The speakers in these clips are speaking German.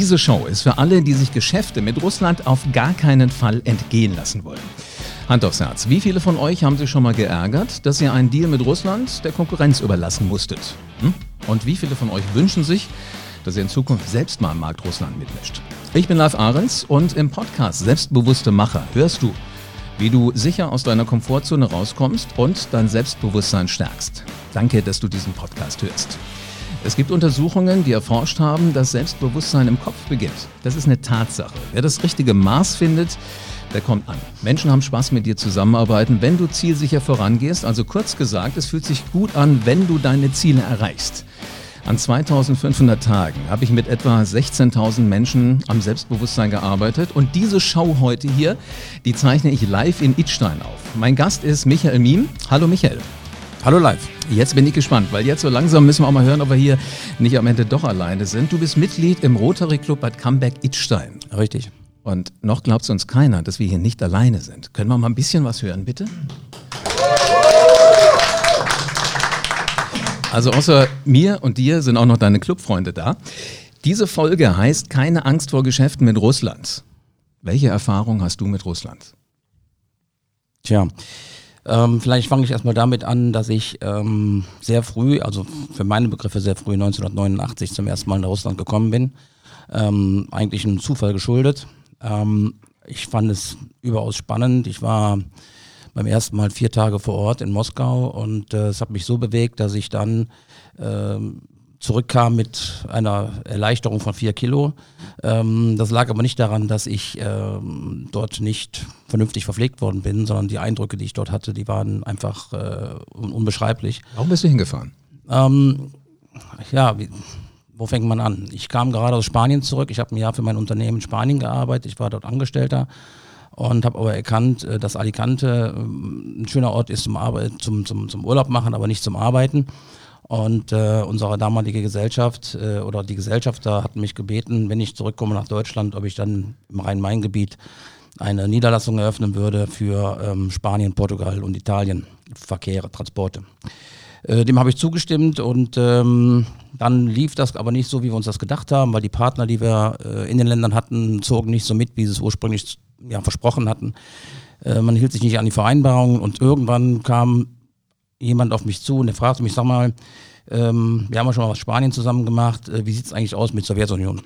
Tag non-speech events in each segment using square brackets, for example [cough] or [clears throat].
Diese Show ist für alle, die sich Geschäfte mit Russland auf gar keinen Fall entgehen lassen wollen. Hand aufs Herz. Wie viele von euch haben sich schon mal geärgert, dass ihr einen Deal mit Russland der Konkurrenz überlassen musstet? Hm? Und wie viele von euch wünschen sich, dass ihr in Zukunft selbst mal am Markt Russland mitmischt? Ich bin Live Ahrens und im Podcast Selbstbewusste Macher hörst du, wie du sicher aus deiner Komfortzone rauskommst und dein Selbstbewusstsein stärkst. Danke, dass du diesen Podcast hörst. Es gibt Untersuchungen, die erforscht haben, dass Selbstbewusstsein im Kopf beginnt. Das ist eine Tatsache. Wer das richtige Maß findet, der kommt an. Menschen haben Spaß mit dir zusammenarbeiten, wenn du zielsicher vorangehst. Also kurz gesagt, es fühlt sich gut an, wenn du deine Ziele erreichst. An 2500 Tagen habe ich mit etwa 16.000 Menschen am Selbstbewusstsein gearbeitet und diese Show heute hier, die zeichne ich live in Idstein auf. Mein Gast ist Michael Miem. Hallo Michael. Hallo live. Jetzt bin ich gespannt, weil jetzt so langsam müssen wir auch mal hören, ob wir hier nicht am Ende doch alleine sind. Du bist Mitglied im Rotary Club Bad Camberg Idstein. Richtig. Und noch glaubt uns keiner, dass wir hier nicht alleine sind. Können wir mal ein bisschen was hören, bitte? Also außer mir und dir sind auch noch deine Clubfreunde da. Diese Folge heißt Keine Angst vor Geschäften mit Russland. Welche Erfahrung hast du mit Russland? Tja, ähm, vielleicht fange ich erstmal damit an, dass ich ähm, sehr früh, also für meine Begriffe sehr früh, 1989 zum ersten Mal nach Russland gekommen bin. Ähm, eigentlich einem Zufall geschuldet. Ähm, ich fand es überaus spannend. Ich war beim ersten Mal vier Tage vor Ort in Moskau und äh, es hat mich so bewegt, dass ich dann ähm, zurückkam mit einer Erleichterung von vier Kilo. Ähm, das lag aber nicht daran, dass ich ähm, dort nicht vernünftig verpflegt worden bin, sondern die Eindrücke, die ich dort hatte, die waren einfach äh, unbeschreiblich. Warum bist du hingefahren? Ähm, ja, wie, wo fängt man an? Ich kam gerade aus Spanien zurück. Ich habe ein Jahr für mein Unternehmen in Spanien gearbeitet. Ich war dort Angestellter und habe aber erkannt, äh, dass Alicante ähm, ein schöner Ort ist zum, Arbeit, zum, zum, zum Urlaub machen, aber nicht zum Arbeiten. Und äh, unsere damalige Gesellschaft äh, oder die Gesellschafter hatten mich gebeten, wenn ich zurückkomme nach Deutschland, ob ich dann im Rhein-Main-Gebiet eine Niederlassung eröffnen würde für ähm, Spanien, Portugal und Italien, Verkehre, Transporte. Äh, dem habe ich zugestimmt und ähm, dann lief das aber nicht so, wie wir uns das gedacht haben, weil die Partner, die wir äh, in den Ländern hatten, zogen nicht so mit, wie sie es ursprünglich ja, versprochen hatten. Äh, man hielt sich nicht an die Vereinbarungen und irgendwann kam jemand auf mich zu und der fragte mich, sag mal, ähm, wir haben ja schon mal was Spanien zusammen gemacht, äh, wie sieht es eigentlich aus mit Sowjetunion?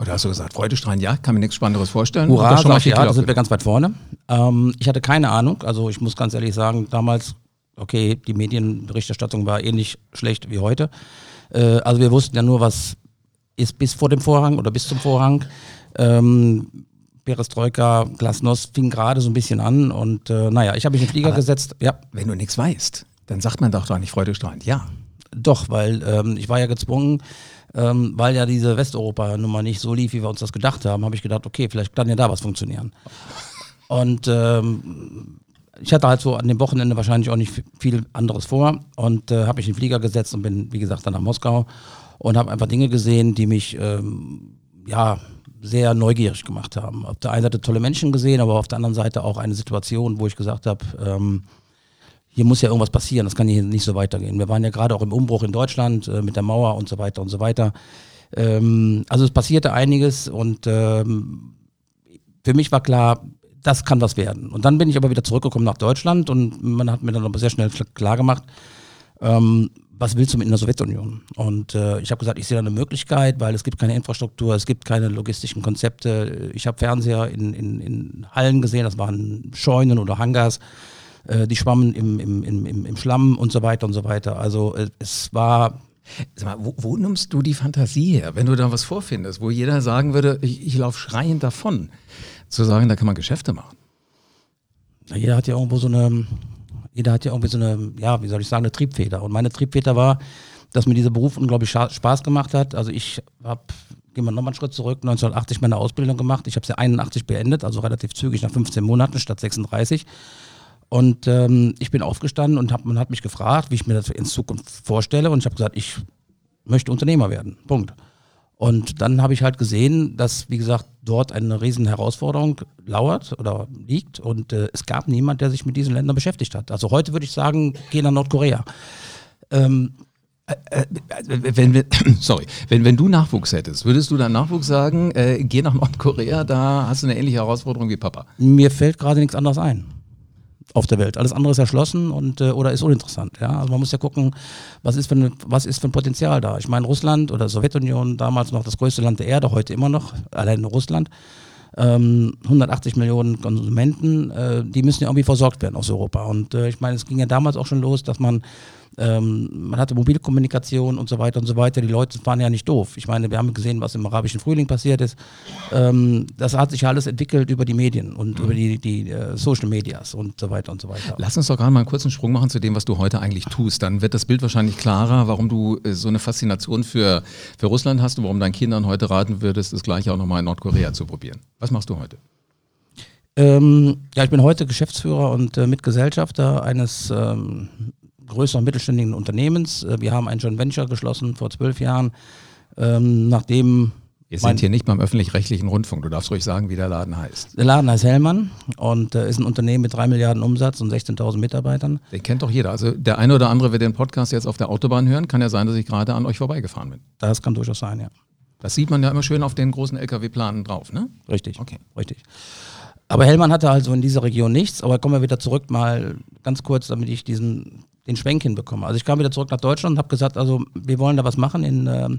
Oder hast du gesagt, Freudestrahl, ja, kann mir nichts Spannenderes vorstellen? Hurra, schon mal ja, da sind wir ganz weit vorne. Ähm, ich hatte keine Ahnung, also ich muss ganz ehrlich sagen, damals okay, die Medienberichterstattung war ähnlich schlecht wie heute. Äh, also wir wussten ja nur, was ist bis vor dem Vorhang oder bis zum Vorhang. Ähm, Perestroika, Glasnost fing gerade so ein bisschen an und äh, naja, ich habe mich in den Flieger Aber gesetzt. Ja. Wenn du nichts weißt, dann sagt man doch doch nicht freudestrahlend, ja. Doch, weil ähm, ich war ja gezwungen, ähm, weil ja diese Westeuropa-Nummer nicht so lief, wie wir uns das gedacht haben, habe ich gedacht, okay, vielleicht kann ja da was funktionieren. Und ähm, ich hatte halt so an dem Wochenende wahrscheinlich auch nicht viel anderes vor und äh, habe mich in den Flieger gesetzt und bin, wie gesagt, dann nach Moskau und habe einfach Dinge gesehen, die mich ähm, ja sehr neugierig gemacht haben. Auf der einen Seite tolle Menschen gesehen, aber auf der anderen Seite auch eine Situation, wo ich gesagt habe, ähm, hier muss ja irgendwas passieren, das kann hier nicht so weitergehen. Wir waren ja gerade auch im Umbruch in Deutschland äh, mit der Mauer und so weiter und so weiter. Ähm, also es passierte einiges und ähm, für mich war klar, das kann was werden. Und dann bin ich aber wieder zurückgekommen nach Deutschland und man hat mir dann aber sehr schnell klar gemacht, ähm, was willst du mit einer Sowjetunion? Und äh, ich habe gesagt, ich sehe da eine Möglichkeit, weil es gibt keine Infrastruktur, es gibt keine logistischen Konzepte. Ich habe Fernseher in, in, in Hallen gesehen, das waren Scheunen oder Hangars, äh, die schwammen im, im, im, im Schlamm und so weiter und so weiter. Also äh, es war Sag mal, wo, wo, nimmst du die Fantasie her, wenn du da was vorfindest, wo jeder sagen würde, ich, ich laufe schreiend davon? zu sagen, da kann man Geschäfte machen? Jeder hat ja irgendwo so eine, jeder hat ja irgendwie so eine, ja, wie soll ich sagen, eine Triebfeder. Und meine Triebfeder war, dass mir dieser Beruf unglaublich Spaß gemacht hat. Also ich habe, gehen wir nochmal einen Schritt zurück, 1980 meine Ausbildung gemacht. Ich habe sie 81 beendet, also relativ zügig nach 15 Monaten statt 36. Und ähm, ich bin aufgestanden und hab, man hat mich gefragt, wie ich mir das in Zukunft vorstelle. Und ich habe gesagt, ich möchte Unternehmer werden. Punkt. Und dann habe ich halt gesehen, dass, wie gesagt, dort eine riesen Herausforderung lauert oder liegt. Und äh, es gab niemand, der sich mit diesen Ländern beschäftigt hat. Also heute würde ich sagen, geh nach Nordkorea. Ähm, Äh, äh, wenn, [clears throat] sorry, wenn, wenn du Nachwuchs hättest, würdest du deinem Nachwuchs sagen, äh, geh nach Nordkorea, da hast du eine ähnliche Herausforderung wie Papa? Mir fällt gerade nichts anderes ein auf der Welt. Alles andere ist erschlossen und äh, oder ist uninteressant. Ja? Also man muss ja gucken, was ist, für ein, was ist für ein Potenzial da. Ich meine, Russland oder Sowjetunion, damals noch das größte Land der Erde, heute immer noch, allein Russland, ähm, 180 Millionen Konsumenten, äh, die müssen ja irgendwie versorgt werden aus Europa. Und äh, ich meine, es ging ja damals auch schon los, dass man ähm, man hatte Mobilkommunikation und so weiter und so weiter. Die Leute waren ja nicht doof. Ich meine, wir haben gesehen, was im arabischen Frühling passiert ist. Ähm, das hat sich alles entwickelt über die Medien und mhm. über die, die uh, Social Medias und so weiter und so weiter. Lass uns doch gerade mal einen kurzen Sprung machen zu dem, was du heute eigentlich tust. Dann wird das Bild wahrscheinlich klarer, warum du äh, so eine Faszination für, für Russland hast und warum deinen Kindern heute raten würdest, das gleiche auch nochmal in Nordkorea zu probieren. Was machst du heute? Ähm, ja, ich bin heute Geschäftsführer und äh, Mitgesellschafter eines ähm, größeren mittelständigen Unternehmens. Äh, wir haben ein Joint Venture geschlossen vor zwölf Jahren, ähm, nachdem wir sind hier nicht beim öffentlich-rechtlichen Rundfunk. Du darfst ruhig sagen, wie der Laden heißt. Der Laden heißt Hellmann und äh, ist ein Unternehmen mit drei Milliarden Umsatz und 16.000 Mitarbeitern. Den kennt doch jeder. Also der eine oder andere wird den Podcast jetzt auf der Autobahn hören. Kann ja sein, dass ich gerade an euch vorbeigefahren bin. Das kann durchaus sein, ja. Das sieht man ja immer schön auf den großen LKW-Planen drauf, ne? Richtig. Okay. Richtig. Aber Hellmann hatte also in dieser Region nichts. Aber kommen wir wieder zurück mal ganz kurz, damit ich diesen den Schwenk hinbekommen. Also ich kam wieder zurück nach Deutschland und habe gesagt, also wir wollen da was machen in, ähm,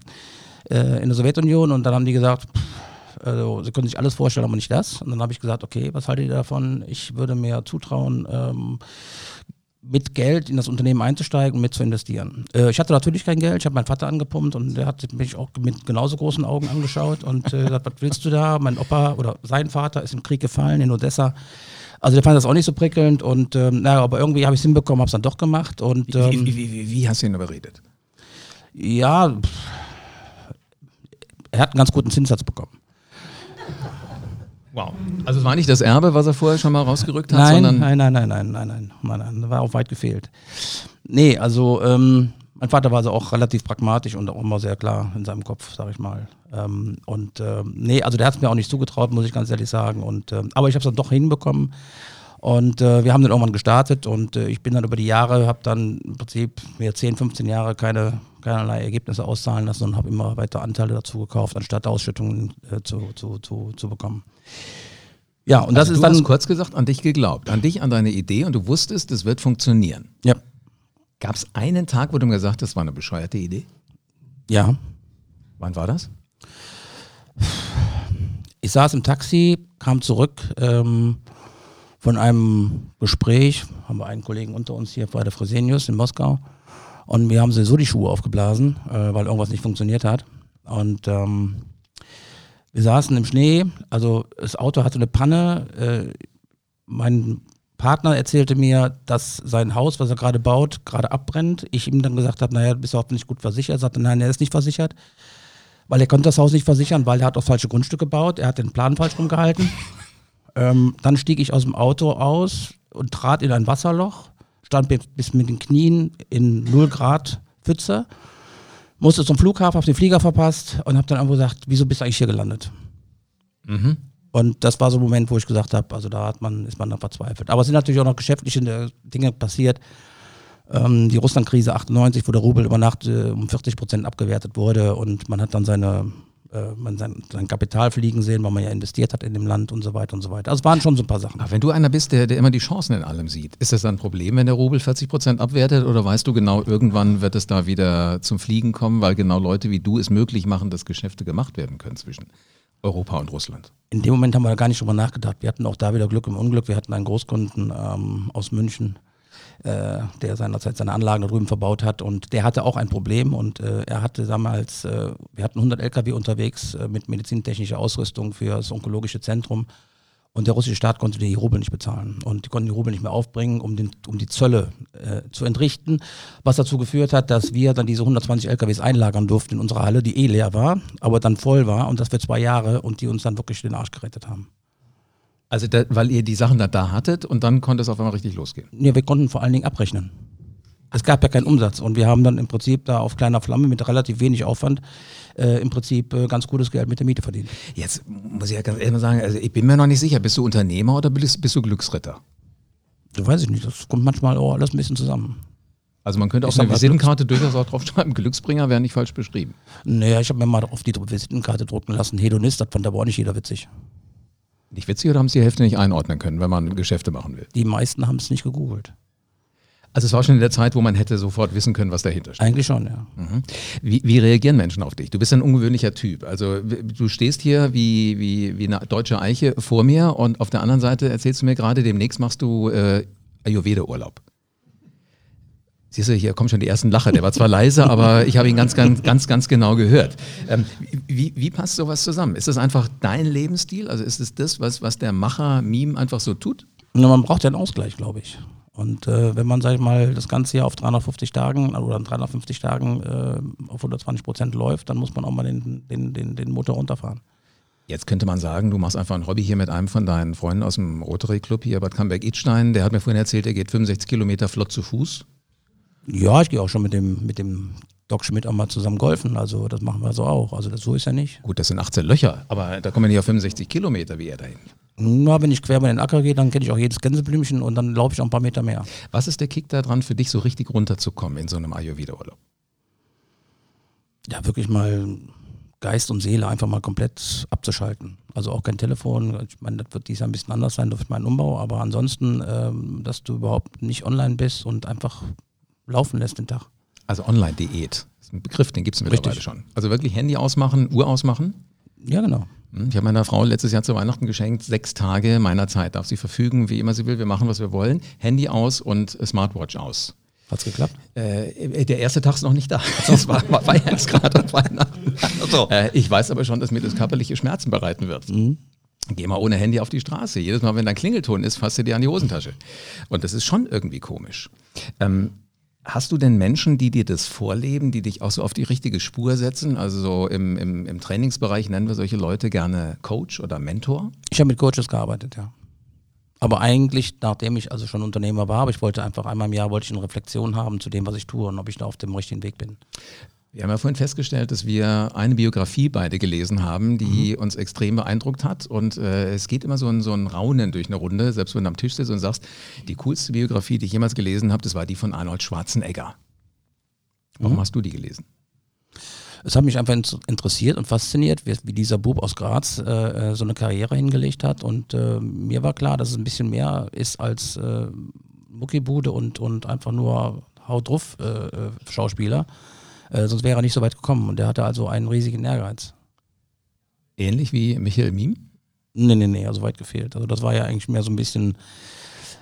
äh, in der Sowjetunion und dann haben die gesagt, pff, also sie können sich alles vorstellen, aber nicht das. Und dann habe ich gesagt, okay, was haltet ihr davon? Ich würde mir zutrauen, ähm, mit Geld in das Unternehmen einzusteigen und mit zu investieren. Äh, ich hatte natürlich kein Geld, ich habe meinen Vater angepumpt und der hat mich auch mit genauso großen Augen angeschaut und äh, gesagt, was willst du da? Mein Opa oder sein Vater ist im Krieg gefallen in Odessa. Also der fand das auch nicht so prickelnd und ähm, naja, aber irgendwie habe ich es hinbekommen, habe es dann doch gemacht. Und, ähm, wie, wie, wie, wie, hast du ihn überredet? Ja, er hat einen ganz guten Zinssatz bekommen. Wow. Also es war nicht das Erbe, was er vorher schon mal rausgerückt hat, nein, sondern. Nein, nein, nein, nein, nein, nein, nein, nein, war auch weit gefehlt. Nee, also ähm, mein Vater war also auch relativ pragmatisch und auch immer sehr klar in seinem Kopf, sag ich mal. Ähm, und ähm, nee, also der hat es mir auch nicht zugetraut, muss ich ganz ehrlich sagen. Und, ähm, aber ich habe es dann doch hinbekommen. Und äh, wir haben dann irgendwann gestartet und äh, ich bin dann über die Jahre, habe dann im Prinzip mir 10, 15 Jahre keine, keinerlei Ergebnisse auszahlen lassen und habe immer weiter Anteile dazu gekauft, anstatt Ausschüttungen äh, zu, zu, zu, zu bekommen. Ja, und das also ist du dann. Hast kurz gesagt an dich geglaubt, an dich, an deine Idee und du wusstest, das wird funktionieren. Ja. Gab es einen Tag, wo du mir gesagt hast, das war eine bescheuerte Idee? Ja. Wann war das? Ich saß im Taxi, kam zurück ähm, von einem Gespräch, haben wir einen Kollegen unter uns hier bei der Fresenius in Moskau und wir haben so die Schuhe aufgeblasen, äh, weil irgendwas nicht funktioniert hat. Und ähm, wir saßen im Schnee, also das Auto hatte eine Panne. Äh, mein Partner erzählte mir, dass sein Haus, was er gerade baut, gerade abbrennt. Ich ihm dann gesagt habe, naja, du bist überhaupt nicht gut versichert. Er sagte, nein, er ist nicht versichert weil er konnte das Haus nicht versichern, weil er hat auch falsche Grundstücke gebaut, er hat den Plan falsch rumgehalten. [laughs] ähm, dann stieg ich aus dem Auto aus und trat in ein Wasserloch, stand bis mit den Knien in 0 Grad Pfütze, musste zum Flughafen, habe den Flieger verpasst und habe dann irgendwo gesagt, wieso bist du eigentlich hier gelandet? Mhm. Und das war so ein Moment, wo ich gesagt habe, also da hat man, ist man dann verzweifelt. Aber es sind natürlich auch noch geschäftliche Dinge passiert, ähm, die Russland-Krise 98, wo der Rubel über Nacht äh, um 40 Prozent abgewertet wurde und man hat dann seine äh, man sein, sein, Kapital fliegen sehen, weil man ja investiert hat in dem Land und so weiter und so weiter. Also es waren schon so ein paar Sachen. Aber wenn du einer bist, der, der immer die Chancen in allem sieht, ist das dann ein Problem, wenn der Rubel 40 Prozent abwertet oder weißt du genau, irgendwann wird es da wieder zum Fliegen kommen, weil genau Leute wie du es möglich machen, dass Geschäfte gemacht werden können zwischen Europa und Russland? In dem Moment haben wir da gar nicht drüber nachgedacht. Wir hatten auch da wieder Glück im Unglück. Wir hatten einen Großkunden ähm, aus München, äh, der seinerzeit seine Anlagen da drüben verbaut hat und der hatte auch ein Problem und äh, er hatte damals, äh, wir hatten 100 LKW unterwegs äh, mit medizintechnischer Ausrüstung für das onkologische Zentrum und der russische Staat konnte die Rubel nicht bezahlen und die konnten die Rubel nicht mehr aufbringen, um, den, um die Zölle äh, zu entrichten, was dazu geführt hat, dass wir dann diese 120 LKWs einlagern durften in unserer Halle, die eh leer war, aber dann voll war und das für zwei Jahre und die uns dann wirklich den Arsch gerettet haben. Also, da, weil ihr die Sachen da, da hattet und dann konnte es auf einmal richtig losgehen. Ja, wir konnten vor allen Dingen abrechnen. Es gab ja keinen Umsatz und wir haben dann im Prinzip da auf kleiner Flamme mit relativ wenig Aufwand äh, im Prinzip äh, ganz gutes Geld mit der Miete verdient. Jetzt muss ich ja ganz ehrlich mal sagen, also ich bin mir noch nicht sicher, bist du Unternehmer oder bist, bist du Glücksritter? Das weiß ich nicht, das kommt manchmal auch alles ein bisschen zusammen. Also man könnte auf eine Visitenkarte durchaus auch draufschreiben, Glücksbringer wäre nicht falsch beschrieben. Naja, ich habe mir mal auf die Visitenkarte drucken lassen. Hedonist, das fand aber auch nicht jeder witzig. Nicht witzig oder haben Sie die Hälfte nicht einordnen können, wenn man Geschäfte machen will? Die meisten haben es nicht gegoogelt. Also es war schon in der Zeit, wo man hätte sofort wissen können, was dahinter steht. Eigentlich schon, ja. Mhm. Wie, wie reagieren Menschen auf dich? Du bist ein ungewöhnlicher Typ. Also du stehst hier wie, wie, wie eine deutsche Eiche vor mir und auf der anderen Seite erzählst du mir gerade, demnächst machst du äh, Ayurveda-Urlaub. Siehst du, hier kommen schon die ersten Lacher. Der war zwar leise, [laughs] aber ich habe ihn ganz, ganz, ganz, ganz genau gehört. Ähm, wie, wie passt sowas zusammen? Ist das einfach dein Lebensstil? Also ist es das, was, was der Macher Meme einfach so tut? Nur man braucht ja einen Ausgleich, glaube ich. Und äh, wenn man, sag ich mal, das ganze Jahr auf 350 Tagen oder an 350 Tagen äh, auf 120 Prozent läuft, dann muss man auch mal den, den, den, den Motor runterfahren. Jetzt könnte man sagen, du machst einfach ein Hobby hier mit einem von deinen Freunden aus dem Rotary Club hier Bad Camberg-Idstein. Der hat mir vorhin erzählt, er geht 65 Kilometer flott zu Fuß. Ja, ich gehe auch schon mit dem, mit dem Doc Schmidt auch mal zusammen golfen. Also das machen wir so auch. Also das, so ist ja nicht. Gut, das sind 18 Löcher, aber da kommen wir nicht auf 65 Kilometer wie er dahin. Na, wenn ich quer über den Acker gehe, dann kenne ich auch jedes Gänseblümchen und dann laufe ich auch ein paar Meter mehr. Was ist der Kick da dran, für dich so richtig runterzukommen in so einem Ayurveda-Urlaub? Ja, wirklich mal Geist und Seele einfach mal komplett abzuschalten. Also auch kein Telefon. Ich meine, das wird dies ein bisschen anders sein durch meinen Umbau, aber ansonsten, ähm, dass du überhaupt nicht online bist und einfach laufen lässt den Tag. Also Online-Diät. Das ist ein Begriff, den gibt es mittlerweile Richtig. schon. Also wirklich Handy ausmachen, Uhr ausmachen. Ja, genau. Hm, Ich habe meiner Frau letztes Jahr zu Weihnachten geschenkt, sechs Tage meiner Zeit. Darf sie verfügen, wie immer sie will. Wir machen, was wir wollen. Handy aus und Smartwatch aus. Hat's geklappt? Äh, der erste Tag ist noch nicht da. Das war, war, gerade an Weihnachten. Also. Äh, ich weiß aber schon, dass mir das körperliche Schmerzen bereiten wird. Geh mal ohne Handy auf die Straße. Jedes Mal, wenn da ein Klingelton ist, fasst du dir an die Hosentasche. Und das ist schon irgendwie komisch. Ähm, hast du denn Menschen, die dir das vorleben, die dich auch so auf die richtige Spur setzen? Also so im, im, im Trainingsbereich nennen wir solche Leute gerne Coach oder Mentor? Ich habe mit Coaches gearbeitet, ja. Aber eigentlich, nachdem ich also schon Unternehmer war, aber ich wollte einfach einmal im Jahr wollte ich eine Reflexion haben zu dem, was ich tue und ob ich da auf dem richtigen Weg bin. Wir haben ja vorhin festgestellt, dass wir eine Biografie beide gelesen haben, die uns extrem beeindruckt hat. Und äh, es geht immer so ein, so ein Raunen durch eine Runde, selbst wenn du am Tisch sitzt und sagst, die coolste Biografie, die ich jemals gelesen habe, das war die von Arnold Schwarzenegger. Warum hast du die gelesen? Es hat mich einfach interessiert und fasziniert, wie, wie dieser Bub aus Graz äh, äh, so eine Karriere hingelegt hat. Und äh, mir war klar, dass es ein bisschen mehr ist als äh, Muckibude und, und einfach nur Haut drauf äh, Schauspieler. Äh, sonst wäre er nicht so weit gekommen. Und der hatte also einen riesigen Ehrgeiz. Ähnlich wie Michael Miem? Nee, nee, nee, also weit gefehlt. Also das war ja eigentlich mehr so ein bisschen,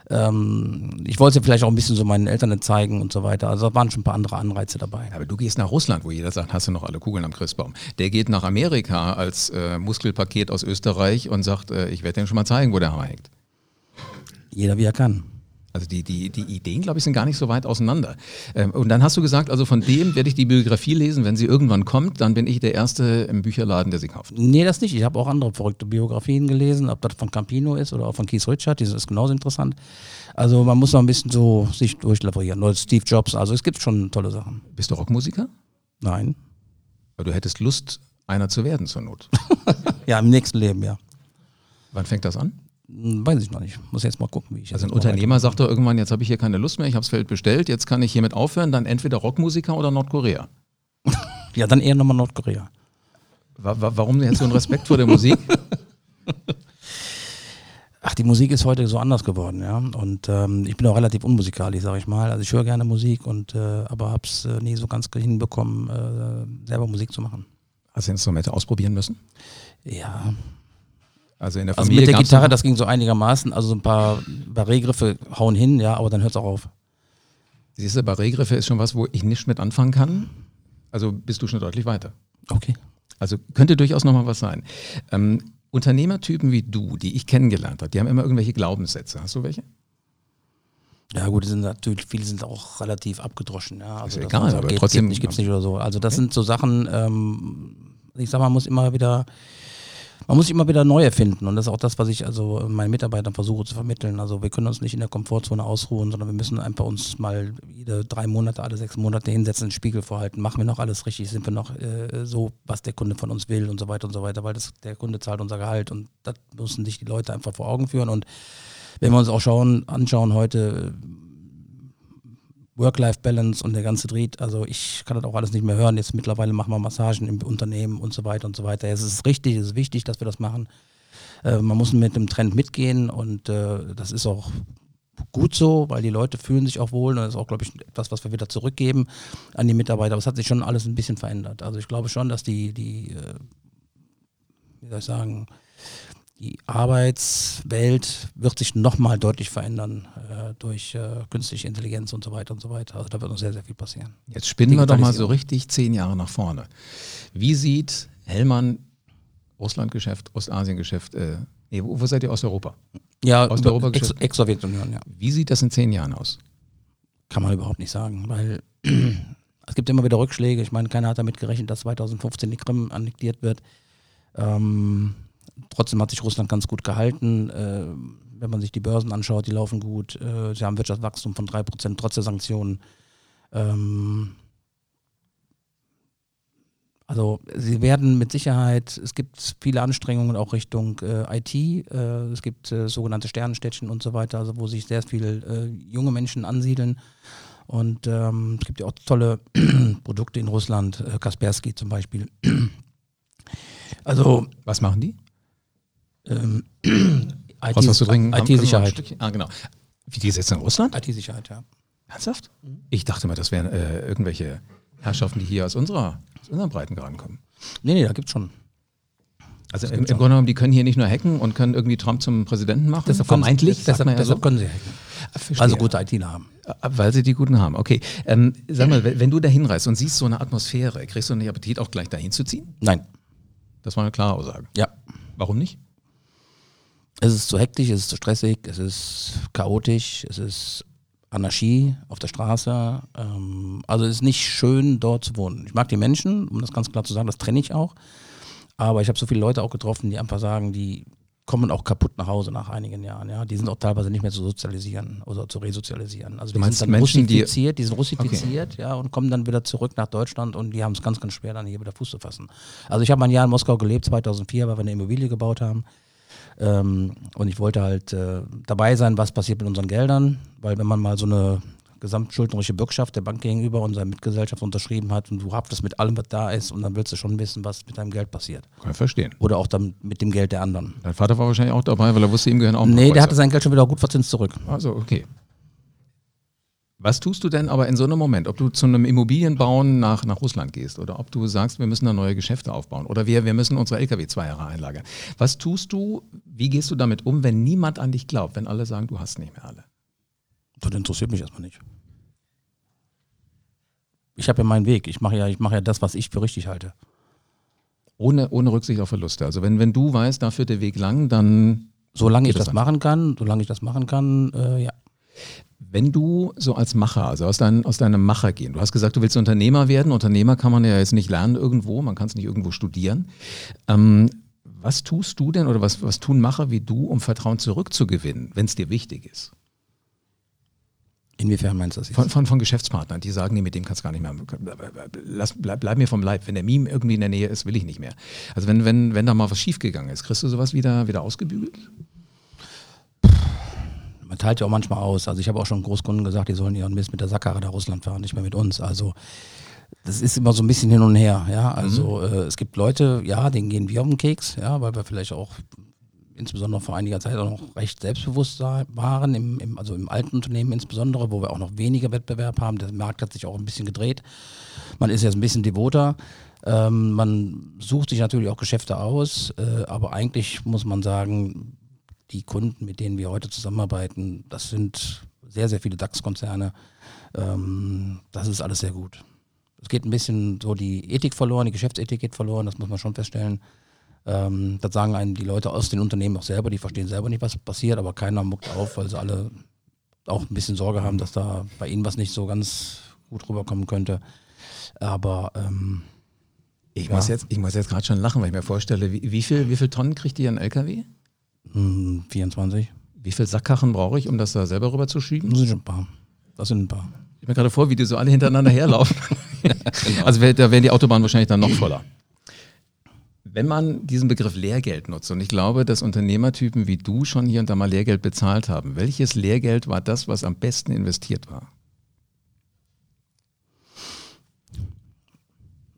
ähm, ich wollte es ja vielleicht auch ein bisschen so meinen Eltern zeigen und so weiter. Also da waren schon ein paar andere Anreize dabei. Aber du gehst nach Russland, wo jeder sagt, hast du noch alle Kugeln am Christbaum. Der geht nach Amerika als äh, Muskelpaket aus Österreich und sagt, äh, ich werde dir schon mal zeigen, wo der Hammer hängt. Jeder wie er kann. Also die, die, die Ideen, glaube ich, sind gar nicht so weit auseinander. Ähm, und dann hast du gesagt, also von dem werde ich die Biografie lesen, wenn sie irgendwann kommt, dann bin ich der Erste im Bücherladen, der sie kauft. Nee, das nicht. Ich habe auch andere verrückte Biografien gelesen, ob das von Campino ist oder auch von Keith Richard, die ist genauso interessant. Also man muss noch ein bisschen so sich durchlaborieren. Oder Steve Jobs, also es gibt schon tolle Sachen. Bist du Rockmusiker? Nein. Aber du hättest Lust, einer zu werden zur Not. [laughs] Ja, im nächsten Leben, ja. Wann fängt das an? Hm, Weiß ich noch nicht. Muss jetzt mal gucken, wie ich Also ein Unternehmer sagt doch irgendwann, jetzt habe ich hier keine Lust mehr, ich habe das Feld bestellt, jetzt kann ich hiermit aufhören, dann entweder Rockmusiker oder Nordkorea. [laughs] Ja, dann eher nochmal Nordkorea. Wa wa warum jetzt so ein Respekt vor der Musik? [laughs] Ach, die Musik ist heute so anders geworden, ja. Und ähm, ich bin auch relativ unmusikalisch, sage ich mal. Also ich höre gerne Musik und äh, aber hab's äh, nie so ganz hinbekommen, äh, selber Musik zu machen. Hast du Instrumente ausprobieren müssen? Ja. Also in der Also Familie mit der Gitarre, das ging so einigermaßen. Also so ein paar Barré-Griffe hauen hin, ja, aber dann hört's auch auf. Siehst du, Barré-Griffe ist schon was, wo ich nicht mit anfangen kann. Also bist du schon deutlich weiter. Okay. Also könnte durchaus nochmal was sein. Ähm, Unternehmertypen wie du, die ich kennengelernt habe, die haben immer irgendwelche Glaubenssätze. Hast du welche? Ja gut, sind natürlich, viele sind auch relativ abgedroschen, ja. Also dass egal, aber geht, trotzdem- geht nicht, gibt's nicht oder so. Also das sind so Sachen, ähm, ich sag mal, man muss immer wieder, man muss sich immer wieder neu erfinden und das ist auch das, was ich also meinen Mitarbeitern versuche zu vermitteln. Also wir können uns nicht in der Komfortzone ausruhen, sondern wir müssen einfach uns mal jede drei Monate, alle sechs Monate hinsetzen, den Spiegel vorhalten. Machen wir noch alles richtig? Sind wir noch äh, so, was der Kunde von uns will und so weiter und so weiter, weil das, der Kunde zahlt unser Gehalt und das müssen sich die Leute einfach vor Augen führen und wenn wir uns auch schauen, anschauen heute, Work-Life-Balance und der ganze Dreht. Also ich kann das auch alles nicht mehr hören. Jetzt mittlerweile machen wir Massagen im Unternehmen und so weiter und so weiter. Es ist richtig, es ist wichtig, dass wir das machen. Äh, man muss mit dem Trend mitgehen und äh, das ist auch gut so, weil die Leute fühlen sich auch wohl und das ist auch, glaube ich, etwas, was wir wieder zurückgeben an die Mitarbeiter. Aber es hat sich schon alles ein bisschen verändert. Also ich glaube schon, dass die, die äh, wie soll ich sagen, die Arbeitswelt wird sich nochmal deutlich verändern äh, durch äh, künstliche Intelligenz und so weiter und so weiter. Also da wird noch sehr, sehr viel passieren. Jetzt spinnen wir doch mal so richtig zehn Jahre nach vorne. Wie sieht Hellmann Russlandgeschäft, Ostasiengeschäft, äh, nee, wo, wo seid ihr? Osteuropa? Ja, Osteuropa Ex- Ex-Sowjetunion, ja. Wie sieht das in zehn Jahren aus? Kann man überhaupt nicht sagen, weil [clears throat] es gibt immer wieder Rückschläge. Ich meine, keiner hat damit gerechnet, dass 2015 die Krim annektiert wird. Ähm, trotzdem hat sich Russland ganz gut gehalten. Äh, wenn man sich die Börsen anschaut, die laufen gut. Äh, sie haben Wirtschaftswachstum von 3% trotz der Sanktionen. Ähm, also sie werden mit Sicherheit, es gibt viele Anstrengungen auch Richtung äh, IT, äh, es gibt äh, sogenannte Sternenstädtchen und so weiter, also wo sich sehr viele äh, junge Menschen ansiedeln. Und ähm, es gibt ja auch tolle [clears throat] Produkte in Russland, äh, Kaspersky zum Beispiel. [clears throat] also was machen die? Ähm, [clears throat] Was hast du dringend? IT-Sicherheit. Ah, genau. Wie die jetzt in Russland? IT-Sicherheit, ja. Ernsthaft? Ich dachte mal, das wären äh, irgendwelche Herrschaften, die hier aus unserer, aus unseren Breitengraden kommen. Nee, nee, da gibt's schon. Also im, im Grunde genommen, die können hier nicht nur hacken und können irgendwie Trump zum Präsidenten machen. Deshalb vermeintlich. Können, deshalb, ja deshalb so. können sie hacken. Verstehe. Also gute ITler haben. Weil sie die guten haben, okay. Ähm, sag mal, wenn du da hinreist und siehst so eine Atmosphäre, kriegst du einen Appetit auch gleich dahin zu ziehen? Nein. Das war eine klare Aussage. Ja. Warum nicht? Es ist zu hektisch, es ist zu stressig, es ist chaotisch, es ist Anarchie auf der Straße. Ähm, also es ist nicht schön, dort zu wohnen. Ich mag die Menschen, um das ganz klar zu sagen, das trenne ich auch. Aber ich habe so viele Leute auch getroffen, die einfach sagen, die kommen auch kaputt nach Hause nach einigen Jahren. Ja, die sind auch teilweise nicht mehr zu sozialisieren oder zu resozialisieren. Also die meinst sind dann Menschen, die, russifiziert, die sind russifiziert, okay. ja, und kommen dann wieder zurück nach Deutschland und die haben es ganz, ganz schwer, dann hier wieder Fuß zu fassen. Also ich habe ein Jahr in Moskau gelebt, 2004, weil wir eine Immobilie gebaut haben. Ähm, und ich wollte halt äh, dabei sein, was passiert mit unseren Geldern, weil wenn man mal so eine gesamtschuldnerische Bürgschaft der Bank gegenüber und seiner Mitgesellschaft unterschrieben hat und du haftest mit allem, was da ist und dann willst du schon wissen, was mit deinem Geld passiert. Kann ich verstehen. Oder auch dann mit dem Geld der anderen. Dein Vater war wahrscheinlich auch dabei, weil er wusste, ihm gehören auch Nee, der hatte sein Geld schon wieder gut verzinst zurück. Also, okay. Was tust du denn aber in so einem Moment, ob du zu einem Immobilienbauen nach, nach Russland gehst oder ob du sagst, wir müssen da neue Geschäfte aufbauen oder wir, wir müssen unsere Lkw zwei Jahre einlagern. Was tust du, wie gehst du damit um, wenn niemand an dich glaubt, wenn alle sagen, du hast nicht mehr alle? Das interessiert mich erstmal nicht. Ich habe ja meinen Weg. Ich mache ja, ich ja das, was ich für richtig halte. Ohne, ohne Rücksicht auf Verluste. Also wenn, wenn du weißt, da führt der Weg lang, dann. Solange ich das machen kann, solange ich das machen kann, äh, ja. Wenn du so als Macher, also aus, dein, aus deinem Macher gehen, du hast gesagt, du willst Unternehmer werden. Unternehmer kann man ja jetzt nicht lernen irgendwo, man kann es nicht irgendwo studieren. Ähm, was tust du denn oder was, was tun Macher wie du, um Vertrauen zurückzugewinnen, wenn es dir wichtig ist? Inwiefern meinst du das? Von, von, von, Geschäftspartnern, die sagen, nee, mit dem kannst du gar nicht mehr. Lass, bleib, bleib, mir vom Leib. Wenn der Meme irgendwie in der Nähe ist, will ich nicht mehr. Also wenn, wenn, wenn da mal was schiefgegangen ist, kriegst du sowas wieder, wieder ausgebügelt? Man teilt ja auch manchmal aus. Also ich habe auch schon Großkunden gesagt, die sollen ihren Mist mit der Sackkarre nach Russland fahren, nicht mehr mit uns. Also das ist immer so ein bisschen hin und her. Ja, also mhm. äh, es gibt Leute, ja, denen gehen wir auf den Keks, ja, weil wir vielleicht auch insbesondere vor einiger Zeit auch noch recht selbstbewusst waren, im, im, also im alten Unternehmen insbesondere, wo wir auch noch weniger Wettbewerb haben. Der Markt hat sich auch ein bisschen gedreht. Man ist jetzt ein bisschen devoter. Ähm, man sucht sich natürlich auch Geschäfte aus, äh, aber eigentlich muss man sagen, die Kunden, mit denen wir heute zusammenarbeiten, das sind sehr, sehr viele DAX-Konzerne. Ähm, das ist alles sehr gut. Es geht ein bisschen so die Ethik verloren, die Geschäftsethik geht verloren, das muss man schon feststellen. Ähm, das sagen einem die Leute aus den Unternehmen auch selber, die verstehen selber nicht, was passiert, aber keiner muckt auf, weil sie alle auch ein bisschen Sorge haben, dass da bei ihnen was nicht so ganz gut rüberkommen könnte. Aber ähm, ich, ja. muss jetzt, ich muss jetzt gerade schon lachen, weil ich mir vorstelle, wie, wie, viel, wie viel Tonnen kriegt ihr ein LKW? Hm, 24. Wie viele Sackkachen brauche ich, um das da selber rüber zu schieben? Das sind ein paar. Das sind ein paar. Ich mir gerade vor, wie die so alle hintereinander herlaufen. [laughs] Genau. Also da wären die Autobahnen wahrscheinlich dann noch voller. Wenn man diesen Begriff Lehrgeld nutzt, und ich glaube, dass Unternehmertypen wie du schon hier und da mal Lehrgeld bezahlt haben, welches Lehrgeld war das, was am besten investiert war?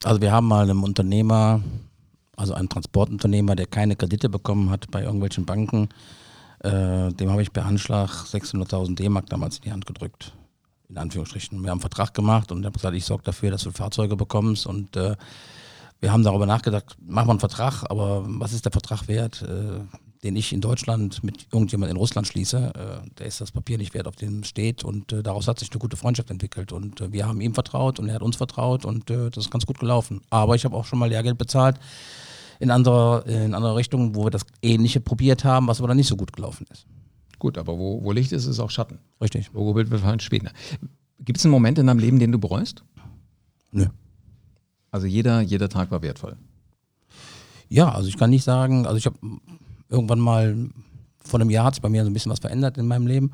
Also wir haben mal einem Unternehmer also einem Transportunternehmer, der keine Kredite bekommen hat bei irgendwelchen Banken, äh, dem habe ich per Anschlag 600.000 D-Mark damals in die Hand gedrückt. In Anführungsstrichen. Wir haben einen Vertrag gemacht und habe gesagt, ich sorge dafür, dass du Fahrzeuge bekommst und äh, wir haben darüber nachgedacht, machen wir einen Vertrag, aber was ist der Vertrag wert, äh, den ich in Deutschland mit irgendjemand in Russland schließe? Äh, der ist das Papier nicht wert, auf dem steht und äh, daraus hat sich eine gute Freundschaft entwickelt und äh, wir haben ihm vertraut und er hat uns vertraut und das ist ganz gut gelaufen. Aber ich habe auch schon mal Lehrgeld bezahlt in anderer, in anderer Richtung, wo wir das Ähnliche probiert haben, was aber dann nicht so gut gelaufen ist. Gut, aber wo, wo Licht ist, ist auch Schatten. Richtig. Wo Bild wir fallen später. Gibt es einen Moment in deinem Leben, den du bereust? Nö. Also jeder, jeder Tag war wertvoll. Ja, also ich kann nicht sagen, also ich habe irgendwann mal vor einem Jahr hat sich bei mir so ein bisschen was verändert in meinem Leben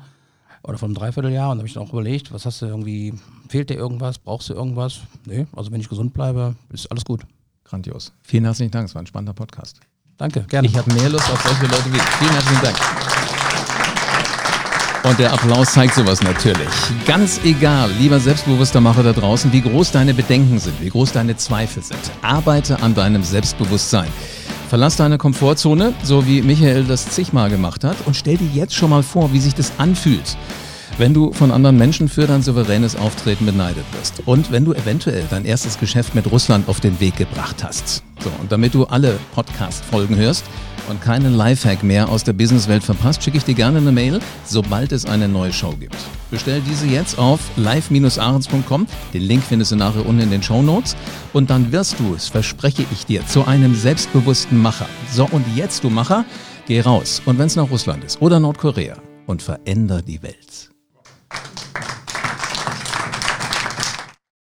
oder vor einem Dreivierteljahr und da habe ich dann auch überlegt, was hast du irgendwie, fehlt dir irgendwas, brauchst du irgendwas? Nee, also wenn ich gesund bleibe, ist alles gut. Grandios. Vielen herzlichen Dank, es war ein spannender Podcast. Danke, gerne. Ich habe mehr Lust auf solche Leute wie. Vielen herzlichen Dank. Und der Applaus zeigt sowas natürlich. Ganz egal, lieber selbstbewusster Macher da draußen, wie groß deine Bedenken sind, wie groß deine Zweifel sind. Arbeite an deinem Selbstbewusstsein. Verlass deine Komfortzone, so wie Michael das zigmal gemacht hat, und stell dir jetzt schon mal vor, wie sich das anfühlt, wenn du von anderen Menschen für dein souveränes Auftreten beneidet wirst. Und wenn du eventuell dein erstes Geschäft mit Russland auf den Weg gebracht hast. So, und damit du alle Podcast-Folgen hörst, und keinen Lifehack mehr aus der Businesswelt verpasst, schicke ich dir gerne eine Mail, sobald es eine neue Show gibt. Bestell diese jetzt auf live-ahrens.com. Den Link findest du nachher unten in den Show Notes. Und dann wirst du es, verspreche ich dir, zu einem selbstbewussten Macher. So, und jetzt, du Macher, geh raus. Und wenn es nach Russland ist oder Nordkorea und veränder die Welt.